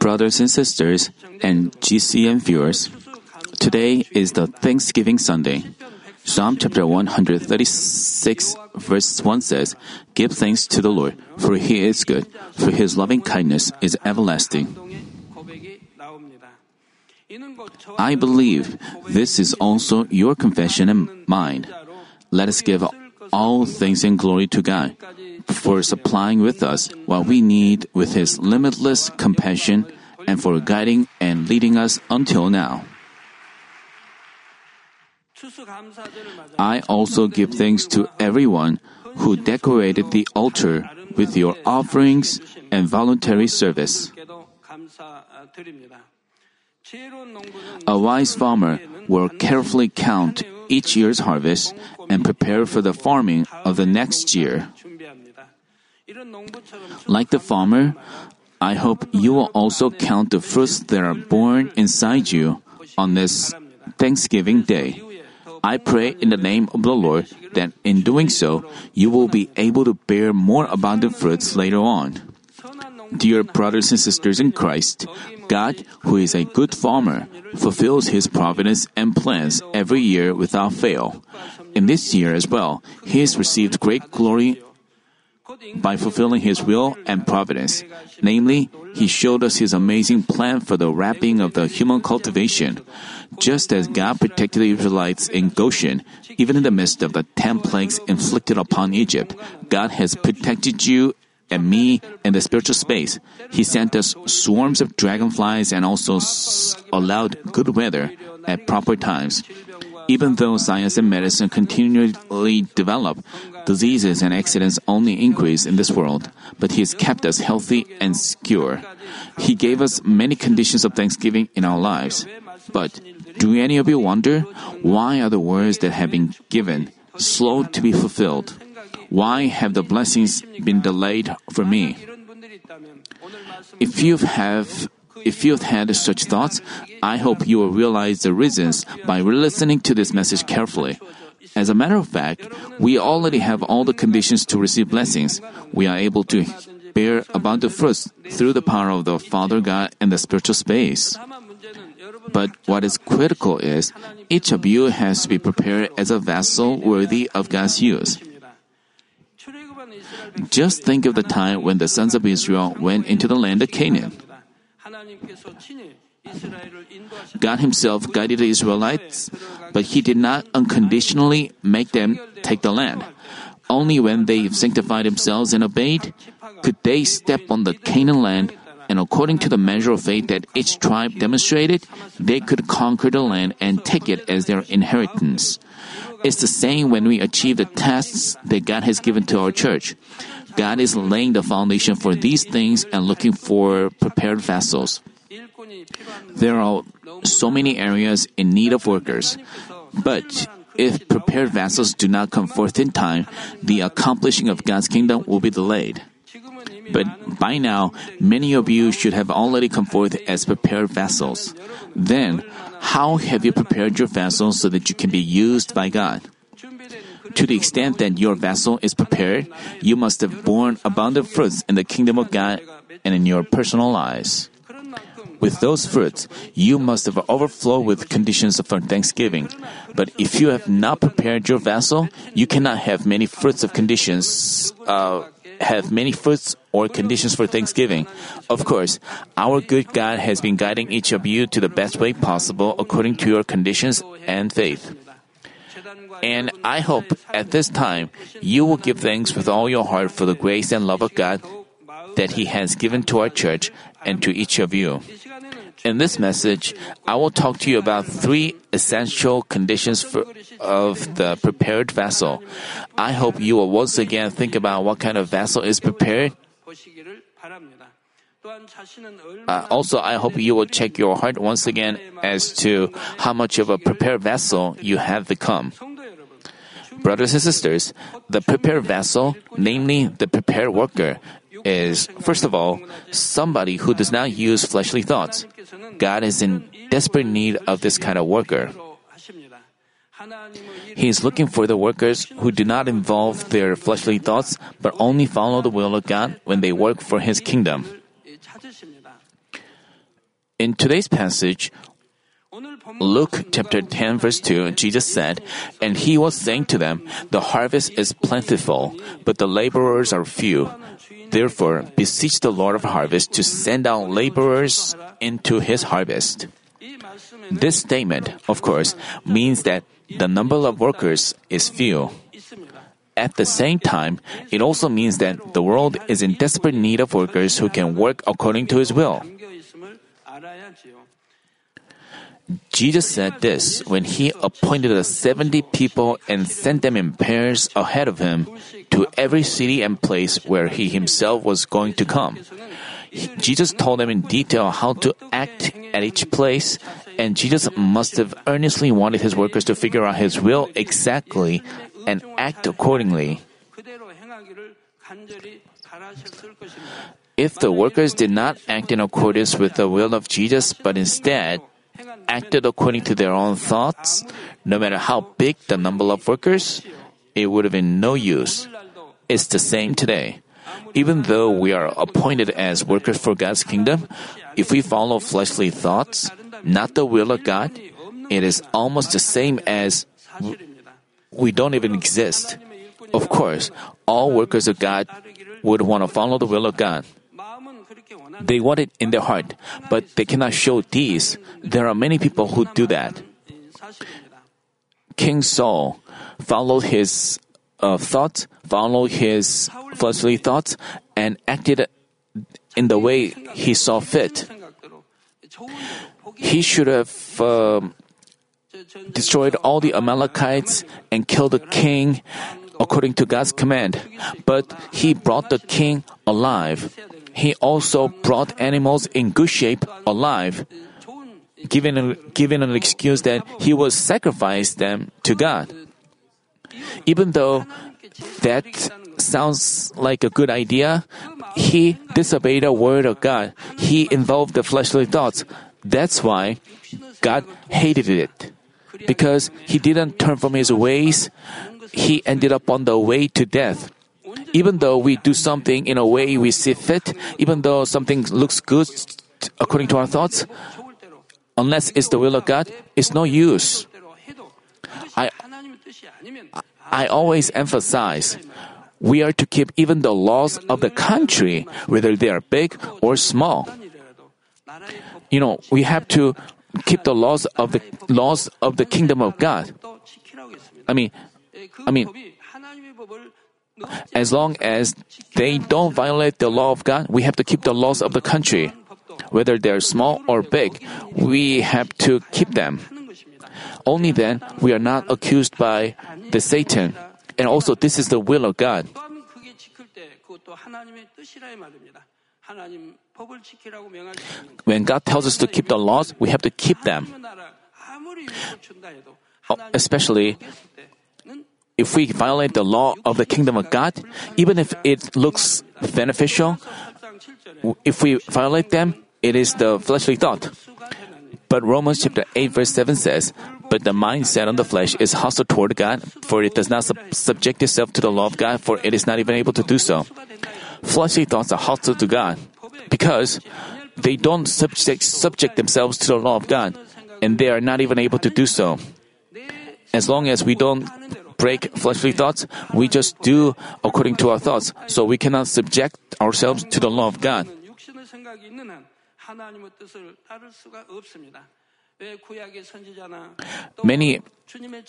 Brothers and sisters and GCN viewers, today is the Thanksgiving Sunday. Psalm chapter 136 verse 1 says, Give thanks to the Lord, for he is good, for his loving kindness is everlasting. I believe this is also your confession and mine. Let us give all things in glory to God for supplying with us what we need with His limitless compassion and for guiding and leading us until now. I also give thanks to everyone who decorated the altar with your offerings and voluntary service. A wise farmer will carefully count each year's harvest and prepare for the farming of the next year. Like the farmer, I hope you will also count the fruits that are born inside you on this Thanksgiving Day. I pray in the name of the Lord that in doing so, you will be able to bear more abundant fruits later on. Dear brothers and sisters in Christ, God, who is a good farmer, fulfills his providence and plans every year without fail. In this year as well, he has received great glory by fulfilling his will and providence. Namely, he showed us his amazing plan for the wrapping of the human cultivation. Just as God protected the Israelites in Goshen, even in the midst of the ten plagues inflicted upon Egypt, God has protected you and me in the spiritual space. He sent us swarms of dragonflies and also allowed good weather at proper times. Even though science and medicine continually develop, diseases and accidents only increase in this world, but He has kept us healthy and secure. He gave us many conditions of thanksgiving in our lives. But do any of you wonder why are the words that have been given slow to be fulfilled? Why have the blessings been delayed for me? If you have if you've had such thoughts, I hope you will realize the reasons by listening to this message carefully. As a matter of fact, we already have all the conditions to receive blessings. We are able to bear abundant fruits through the power of the Father God and the spiritual space. But what is critical is each of you has to be prepared as a vessel worthy of God's use. Just think of the time when the sons of Israel went into the land of Canaan. God Himself guided the Israelites, but He did not unconditionally make them take the land. Only when they sanctified themselves and obeyed could they step on the Canaan land, and according to the measure of faith that each tribe demonstrated, they could conquer the land and take it as their inheritance. It's the same when we achieve the tasks that God has given to our church. God is laying the foundation for these things and looking for prepared vessels. There are so many areas in need of workers. But if prepared vessels do not come forth in time, the accomplishing of God's kingdom will be delayed. But by now, many of you should have already come forth as prepared vessels. Then, how have you prepared your vessel so that you can be used by God? To the extent that your vessel is prepared, you must have borne abundant fruits in the kingdom of God and in your personal lives. With those fruits, you must have overflowed with conditions for thanksgiving. But if you have not prepared your vessel, you cannot have many fruits of conditions, uh, have many fruits or conditions for thanksgiving. Of course, our good God has been guiding each of you to the best way possible according to your conditions and faith. And I hope at this time you will give thanks with all your heart for the grace and love of God that He has given to our church and to each of you. In this message, I will talk to you about three essential conditions for, of the prepared vessel. I hope you will once again think about what kind of vessel is prepared. Uh, also, I hope you will check your heart once again as to how much of a prepared vessel you have become. Brothers and sisters, the prepared vessel, namely the prepared worker, is, first of all, somebody who does not use fleshly thoughts. God is in desperate need of this kind of worker. He is looking for the workers who do not involve their fleshly thoughts, but only follow the will of God when they work for His kingdom. In today's passage, Luke chapter 10, verse 2, Jesus said, And he was saying to them, The harvest is plentiful, but the laborers are few. Therefore, beseech the Lord of harvest to send out laborers into his harvest. This statement, of course, means that the number of workers is few. At the same time, it also means that the world is in desperate need of workers who can work according to his will. Jesus said this when he appointed the 70 people and sent them in pairs ahead of him to every city and place where he himself was going to come. Jesus told them in detail how to act at each place, and Jesus must have earnestly wanted his workers to figure out his will exactly and act accordingly. If the workers did not act in accordance with the will of Jesus, but instead acted according to their own thoughts, no matter how big the number of workers, it would have been no use. It's the same today. Even though we are appointed as workers for God's kingdom, if we follow fleshly thoughts, not the will of God, it is almost the same as we don't even exist. Of course, all workers of God would want to follow the will of God. They want it in their heart, but they cannot show these. There are many people who do that. King Saul followed his uh, thoughts, followed his fleshly thoughts, and acted in the way he saw fit. He should have uh, destroyed all the Amalekites and killed the king according to God's command, but he brought the king alive. He also brought animals in good shape alive, giving, giving an excuse that he would sacrifice them to God. Even though that sounds like a good idea, he disobeyed the word of God. He involved the fleshly thoughts. That's why God hated it. Because he didn't turn from his ways, he ended up on the way to death even though we do something in a way we see fit, even though something looks good according to our thoughts, unless it's the will of God, it's no use. I, I always emphasize we are to keep even the laws of the country, whether they are big or small. You know, we have to keep the laws of the laws of the kingdom of God. I mean, I mean, as long as they don't violate the law of God, we have to keep the laws of the country. Whether they're small or big, we have to keep them. Only then we are not accused by the Satan. And also, this is the will of God. When God tells us to keep the laws, we have to keep them. Especially if we violate the law of the kingdom of God, even if it looks beneficial, if we violate them, it is the fleshly thought. But Romans chapter 8 verse 7 says, But the mindset on the flesh is hostile toward God, for it does not sub- subject itself to the law of God, for it is not even able to do so. Fleshly thoughts are hostile to God because they don't subject, subject themselves to the law of God, and they are not even able to do so. As long as we don't break fleshly thoughts, we just do according to our thoughts, so we cannot subject ourselves to the law of God. Many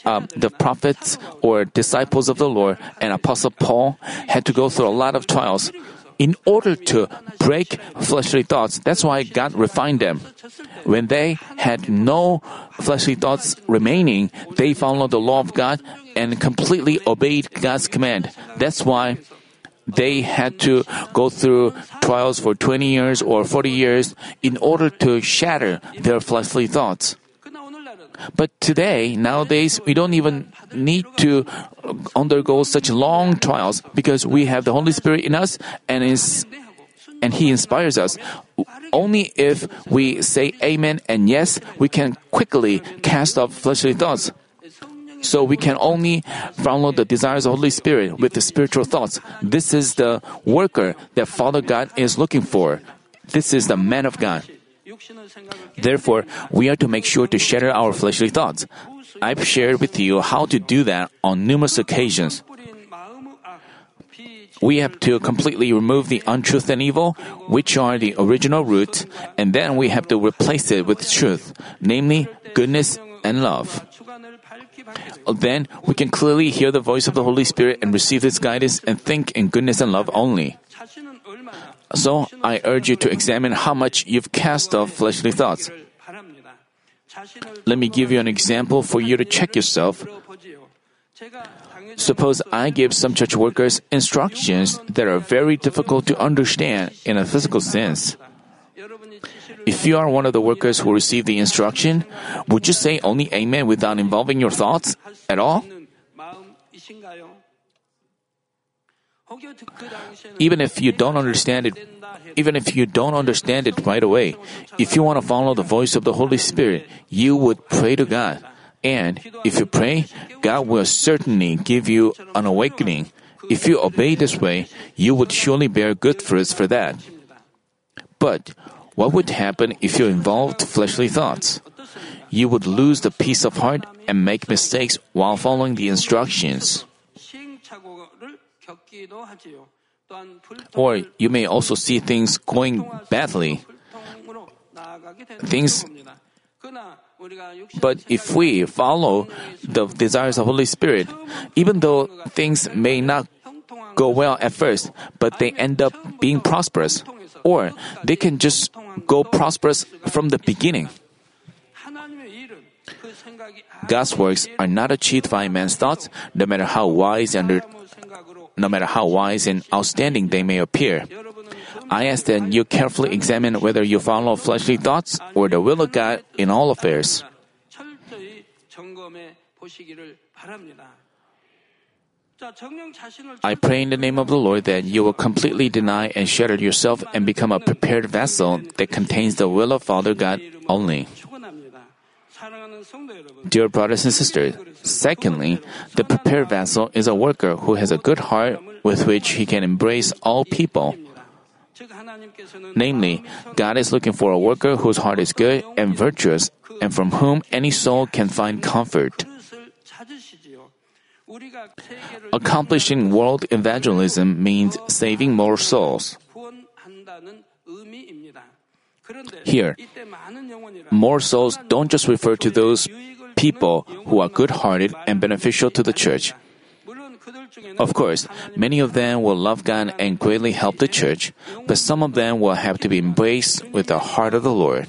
uh, the prophets or disciples of the Lord and Apostle Paul had to go through a lot of trials in order to break fleshly thoughts. That's why God refined them. When they had no fleshly thoughts remaining, they followed the law of God and completely obeyed God's command. That's why they had to go through trials for 20 years or 40 years in order to shatter their fleshly thoughts. But today, nowadays, we don't even need to undergo such long trials because we have the Holy Spirit in us and is and he inspires us. Only if we say amen and yes, we can quickly cast off fleshly thoughts. So we can only follow the desires of Holy Spirit with the spiritual thoughts. This is the worker that Father God is looking for. This is the man of God. Therefore, we are to make sure to shatter our fleshly thoughts. I've shared with you how to do that on numerous occasions. We have to completely remove the untruth and evil, which are the original root, and then we have to replace it with truth, namely goodness and love. Then we can clearly hear the voice of the Holy Spirit and receive this guidance and think in goodness and love only. So I urge you to examine how much you've cast off fleshly thoughts. Let me give you an example for you to check yourself. Suppose I give some church workers instructions that are very difficult to understand in a physical sense. If you are one of the workers who received the instruction, would you say only Amen without involving your thoughts at all? Even if you don't understand it, even if you don't understand it right away, if you want to follow the voice of the Holy Spirit, you would pray to God. And if you pray, God will certainly give you an awakening. If you obey this way, you would surely bear good fruits for that. But what would happen if you involved fleshly thoughts? You would lose the peace of heart and make mistakes while following the instructions. Or you may also see things going badly. Things but if we follow the desires of Holy Spirit, even though things may not go well at first, but they end up being prosperous or they can just go prosperous from the beginning. God's works are not achieved by man's thoughts, no matter how wise and no matter how wise and outstanding they may appear. I ask that you carefully examine whether you follow fleshly thoughts or the will of God in all affairs. I pray in the name of the Lord that you will completely deny and shatter yourself and become a prepared vessel that contains the will of Father God only. Dear brothers and sisters, secondly, the prepared vessel is a worker who has a good heart with which he can embrace all people. Namely, God is looking for a worker whose heart is good and virtuous and from whom any soul can find comfort. Accomplishing world evangelism means saving more souls. Here, more souls don't just refer to those people who are good hearted and beneficial to the church. Of course, many of them will love God and greatly help the church, but some of them will have to be embraced with the heart of the Lord.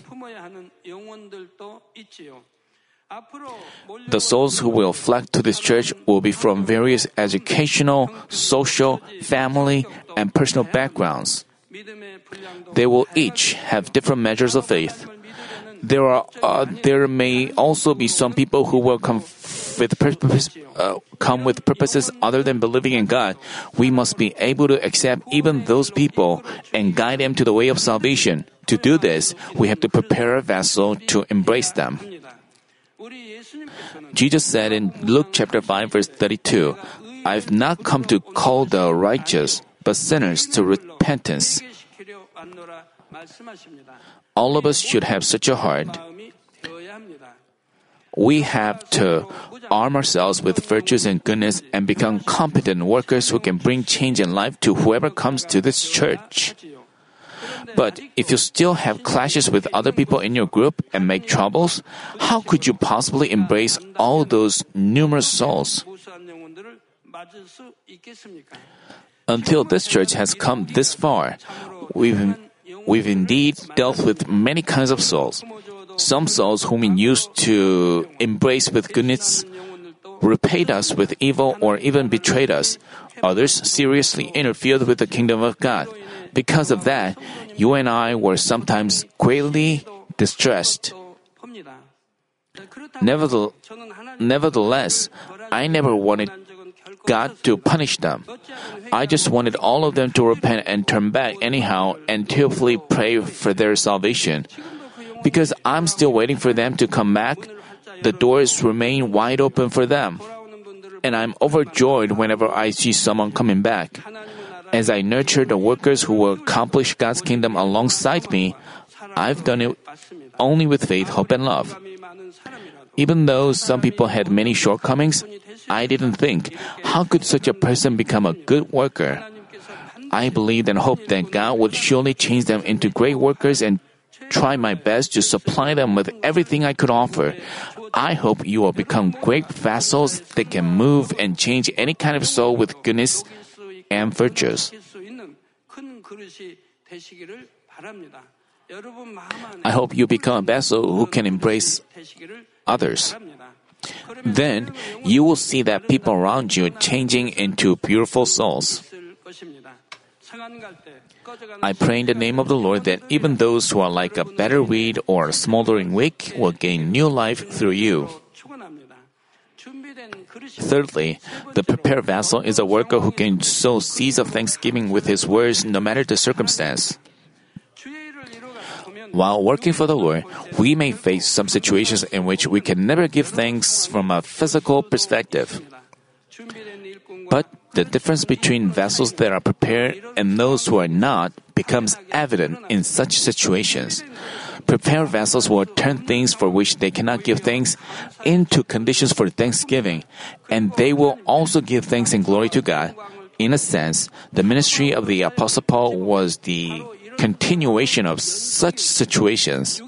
The souls who will flock to this church will be from various educational, social, family, and personal backgrounds. They will each have different measures of faith. There are uh, there may also be some people who will come with purpose, uh, come with purposes other than believing in God. We must be able to accept even those people and guide them to the way of salvation. To do this, we have to prepare a vessel to embrace them. Jesus said in Luke chapter 5 verse 32, I've not come to call the righteous, but sinners to repentance. All of us should have such a heart. We have to arm ourselves with virtues and goodness and become competent workers who can bring change in life to whoever comes to this church. But if you still have clashes with other people in your group and make troubles, how could you possibly embrace all those numerous souls? Until this church has come this far, we've, we've indeed dealt with many kinds of souls. Some souls whom we used to embrace with goodness repaid us with evil or even betrayed us. Others seriously interfered with the kingdom of God. Because of that, you and I were sometimes greatly distressed. Nevertheless, I never wanted God to punish them. I just wanted all of them to repent and turn back anyhow and tearfully pray for their salvation. Because I'm still waiting for them to come back, the doors remain wide open for them. And I'm overjoyed whenever I see someone coming back. As I nurture the workers who will accomplish God's kingdom alongside me, I've done it only with faith, hope, and love. Even though some people had many shortcomings, I didn't think, how could such a person become a good worker? I believed and hoped that God would surely change them into great workers and try my best to supply them with everything I could offer. I hope you will become great vessels that can move and change any kind of soul with goodness, and virtues. I hope you become a vessel who can embrace others. Then you will see that people around you changing into beautiful souls. I pray in the name of the Lord that even those who are like a better weed or a smoldering wick will gain new life through you. Thirdly, the prepared vessel is a worker who can sow seeds of thanksgiving with his words no matter the circumstance. While working for the Lord, we may face some situations in which we can never give thanks from a physical perspective. But the difference between vessels that are prepared and those who are not becomes evident in such situations. Prepared vessels will turn things for which they cannot give thanks into conditions for thanksgiving, and they will also give thanks and glory to God. In a sense, the ministry of the Apostle Paul was the continuation of such situations.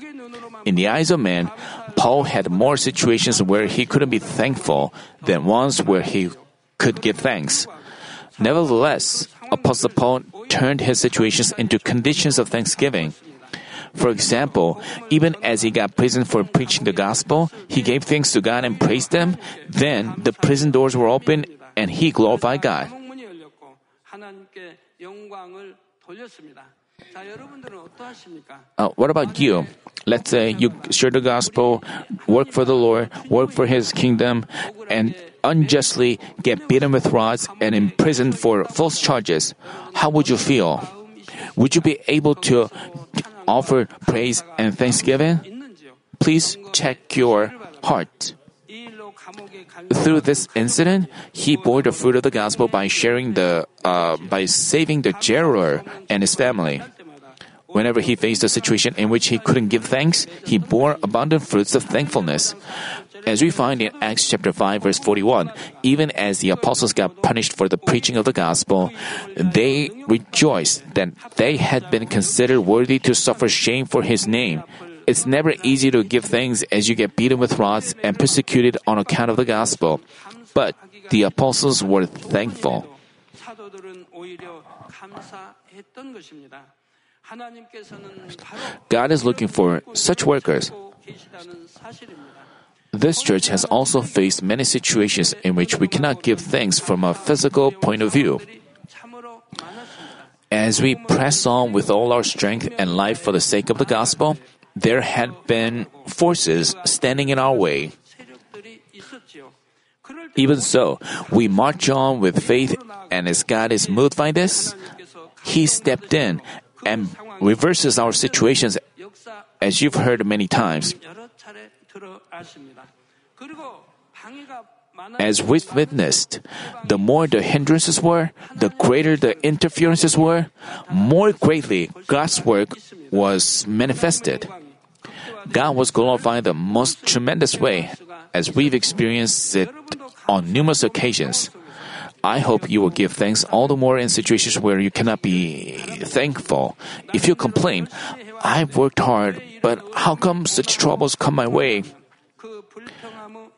In the eyes of man, Paul had more situations where he couldn't be thankful than ones where he could give thanks. Nevertheless, Apostle Paul turned his situations into conditions of thanksgiving. For example, even as he got prison for preaching the gospel, he gave thanks to God and praised them. Then the prison doors were opened and he glorified God. Uh, what about you? Let's say you share the gospel, work for the Lord, work for His kingdom, and unjustly get beaten with rods and imprisoned for false charges. How would you feel? Would you be able to offer praise and thanksgiving? Please check your heart. Through this incident, he bore the fruit of the gospel by sharing the, uh, by saving the jailer and his family. Whenever he faced a situation in which he couldn't give thanks, he bore abundant fruits of thankfulness. As we find in Acts chapter 5 verse 41, even as the apostles got punished for the preaching of the gospel, they rejoiced that they had been considered worthy to suffer shame for his name. It's never easy to give thanks as you get beaten with rods and persecuted on account of the gospel. But the apostles were thankful. God is looking for such workers. This church has also faced many situations in which we cannot give thanks from a physical point of view. As we press on with all our strength and life for the sake of the gospel, there had been forces standing in our way. Even so, we march on with faith, and as God is moved by this, He stepped in and reverses our situations, as you've heard many times. As we've witnessed, the more the hindrances were, the greater the interferences were, more greatly God's work was manifested. God was glorified the most tremendous way, as we've experienced it on numerous occasions. I hope you will give thanks all the more in situations where you cannot be thankful. If you complain, I've worked hard, but how come such troubles come my way?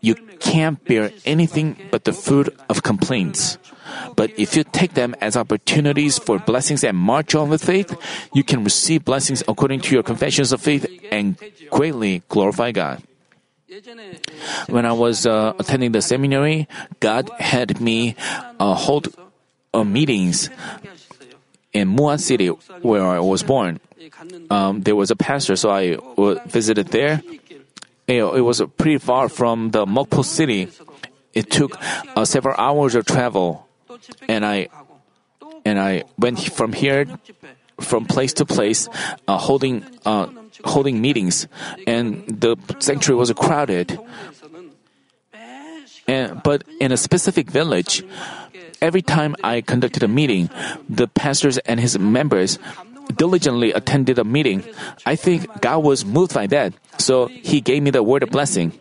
You can't bear anything but the fruit of complaints. But if you take them as opportunities for blessings and march on with faith, you can receive blessings according to your confessions of faith and greatly glorify God. When I was uh, attending the seminary, God had me uh, hold uh, meetings in Muan City, where I was born. Um, there was a pastor, so I visited there. It was pretty far from the Mokpo city. It took uh, several hours of travel, and I and I went from here, from place to place, uh, holding uh, holding meetings, and the sanctuary was crowded. And, but in a specific village, every time I conducted a meeting, the pastors and his members diligently attended a meeting. I think God was moved by that, so He gave me the word of blessing.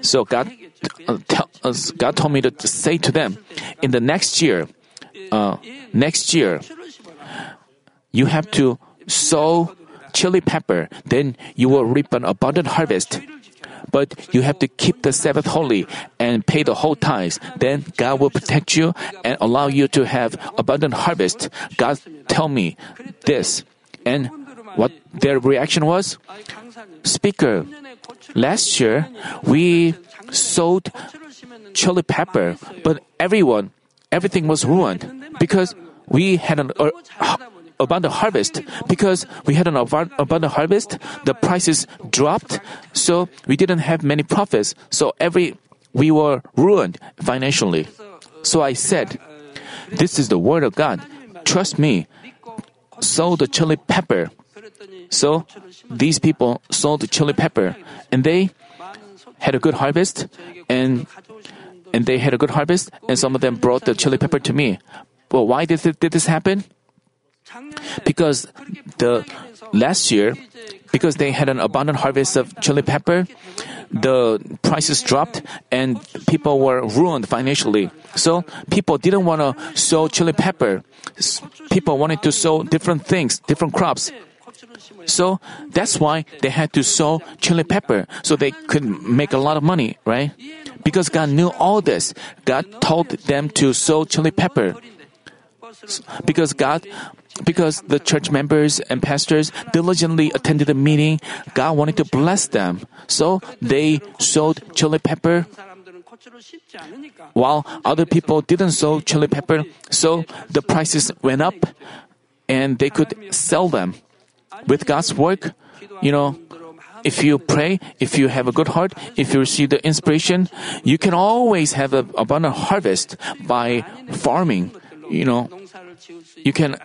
So God, uh, tell, uh, God told me to say to them, in the next year, uh, next year, you have to sow chili pepper, then you will reap an abundant harvest. But you have to keep the Sabbath holy and pay the whole tithes. Then God will protect you and allow you to have abundant harvest. God tell me this. And what their reaction was? Speaker, last year we sowed chili pepper, but everyone, everything was ruined because we had an uh, abundant harvest. Because we had an abundant harvest, the prices dropped, so we didn't have many profits. So every we were ruined financially. So I said, "This is the word of God. Trust me. Sow the chili pepper." So these people sold the chili pepper, and they had a good harvest, and and they had a good harvest, and some of them brought the chili pepper to me. Well, why did, did this happen? Because the last year, because they had an abundant harvest of chili pepper, the prices dropped and people were ruined financially. So people didn't want to sow chili pepper. People wanted to sow different things, different crops. So that's why they had to sow chili pepper so they could make a lot of money, right? Because God knew all this, God told them to sow chili pepper. Because God because the church members and pastors diligently attended the meeting, God wanted to bless them. So they sowed chili pepper while other people didn't sow chili pepper. So the prices went up and they could sell them. With God's work, you know, if you pray, if you have a good heart, if you receive the inspiration, you can always have an abundant harvest by farming. You know, you can.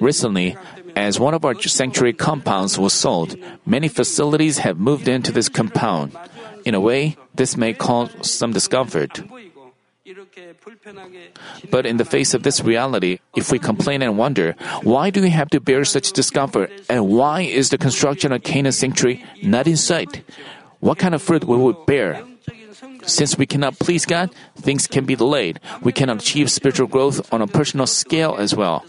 Recently, as one of our sanctuary compounds was sold, many facilities have moved into this compound. In a way, this may cause some discomfort. But in the face of this reality, if we complain and wonder, why do we have to bear such discomfort? And why is the construction of Canaan sanctuary not in sight? What kind of fruit will we bear? Since we cannot please God, things can be delayed. We cannot achieve spiritual growth on a personal scale as well.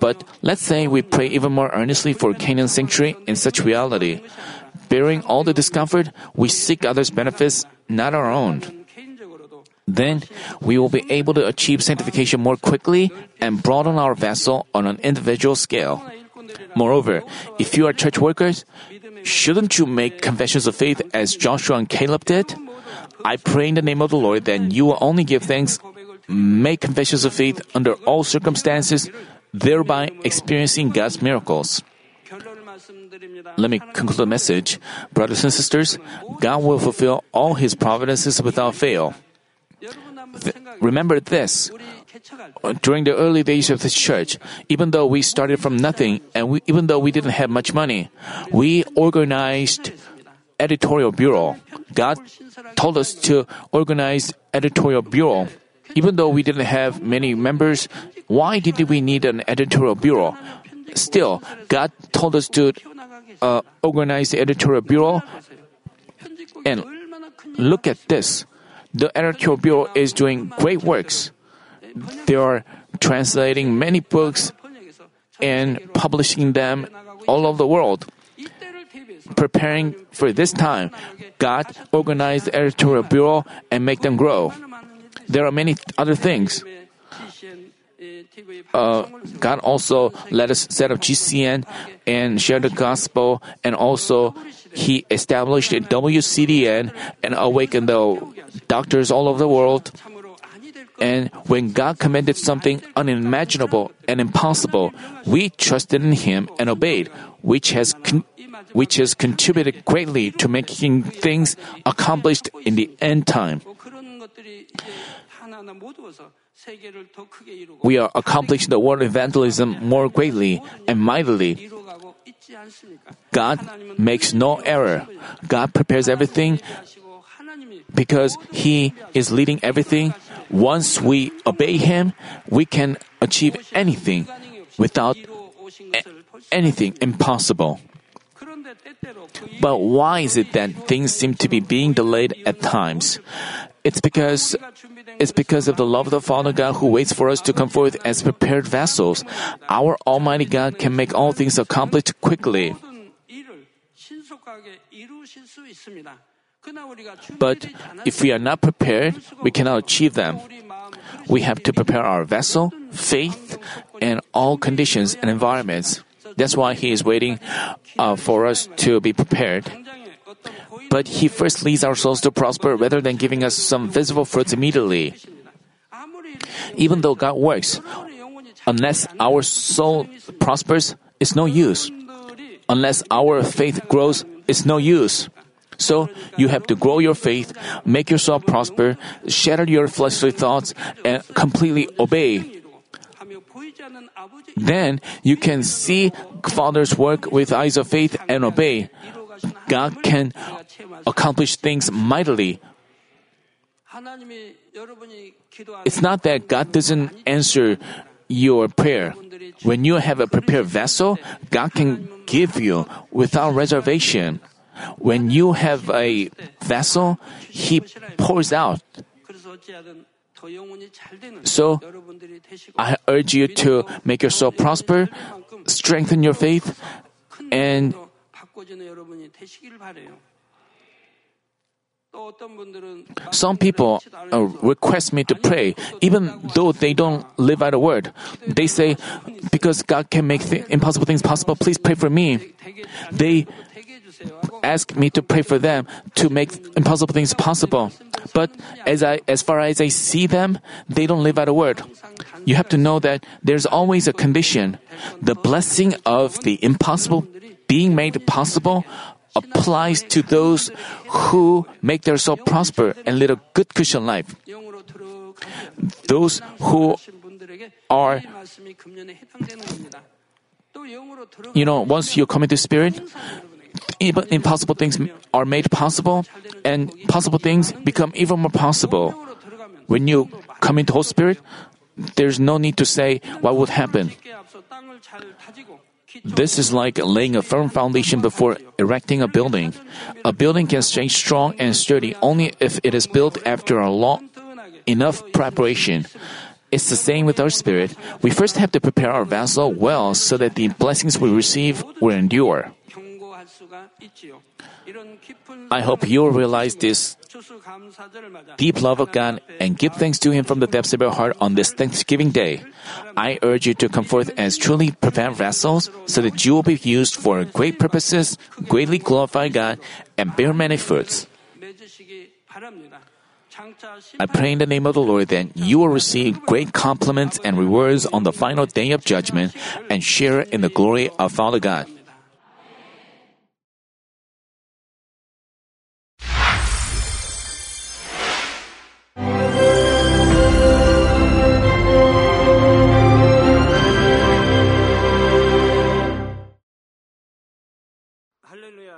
But let's say we pray even more earnestly for Canaan sanctuary in such reality. Bearing all the discomfort, we seek others' benefits, not our own. Then we will be able to achieve sanctification more quickly and broaden our vessel on an individual scale. Moreover, if you are church workers, shouldn't you make confessions of faith as Joshua and Caleb did? I pray in the name of the Lord that you will only give thanks, make confessions of faith under all circumstances, thereby experiencing God's miracles. Let me conclude the message. Brothers and sisters, God will fulfill all His providences without fail. Th- remember this. During the early days of the church, even though we started from nothing and we, even though we didn't have much money, we organized editorial bureau. God told us to organize editorial bureau. Even though we didn't have many members, why did we need an editorial bureau? Still, God told us to uh, organize the editorial bureau. And look at this. The editorial bureau is doing great works. They are translating many books and publishing them all over the world preparing for this time, God organized the editorial bureau and make them grow. There are many other things. Uh, God also let us set up GCN and share the gospel, and also He established a WCDN and awakened the doctors all over the world. And when God commanded something unimaginable and impossible, we trusted in Him and obeyed, which has con- which has contributed greatly to making things accomplished in the end time. We are accomplishing the world evangelism more greatly and mightily. God makes no error. God prepares everything because He is leading everything. Once we obey Him, we can achieve anything without a- anything impossible. But why is it that things seem to be being delayed at times? It's because it's because of the love of the Father God who waits for us to come forth as prepared vessels. Our Almighty God can make all things accomplished quickly. But if we are not prepared, we cannot achieve them. We have to prepare our vessel, faith, and all conditions and environments. That's why He is waiting uh, for us to be prepared. But He first leads our souls to prosper rather than giving us some visible fruits immediately. Even though God works, unless our soul prospers, it's no use. Unless our faith grows, it's no use. So you have to grow your faith, make yourself prosper, shatter your fleshly thoughts, and completely obey. Then you can see Father's work with eyes of faith and obey. God can accomplish things mightily. It's not that God doesn't answer your prayer. When you have a prepared vessel, God can give you without reservation. When you have a vessel, He pours out. So, I urge you to make yourself prosper, strengthen your faith, and some people uh, request me to pray, even though they don't live out a word. They say, because God can make th- impossible things possible, please pray for me. They ask me to pray for them to make impossible things possible. But as I, as far as I see them, they don't live out a word. You have to know that there's always a condition. The blessing of the impossible being made possible applies to those who make their soul prosper and lead a good Christian life. Those who are, you know, once you come into spirit, even impossible things are made possible, and possible things become even more possible. When you come into Holy Spirit, there's no need to say what would happen. This is like laying a firm foundation before erecting a building. A building can stay strong and sturdy only if it is built after a long enough preparation. It's the same with our spirit. We first have to prepare our vessel well so that the blessings we receive will endure. I hope you will realize this deep love of God and give thanks to Him from the depths of your heart on this Thanksgiving Day. I urge you to come forth as truly prepared vessels so that you will be used for great purposes, greatly glorify God, and bear many fruits. I pray in the name of the Lord that you will receive great compliments and rewards on the final day of judgment and share in the glory of Father God.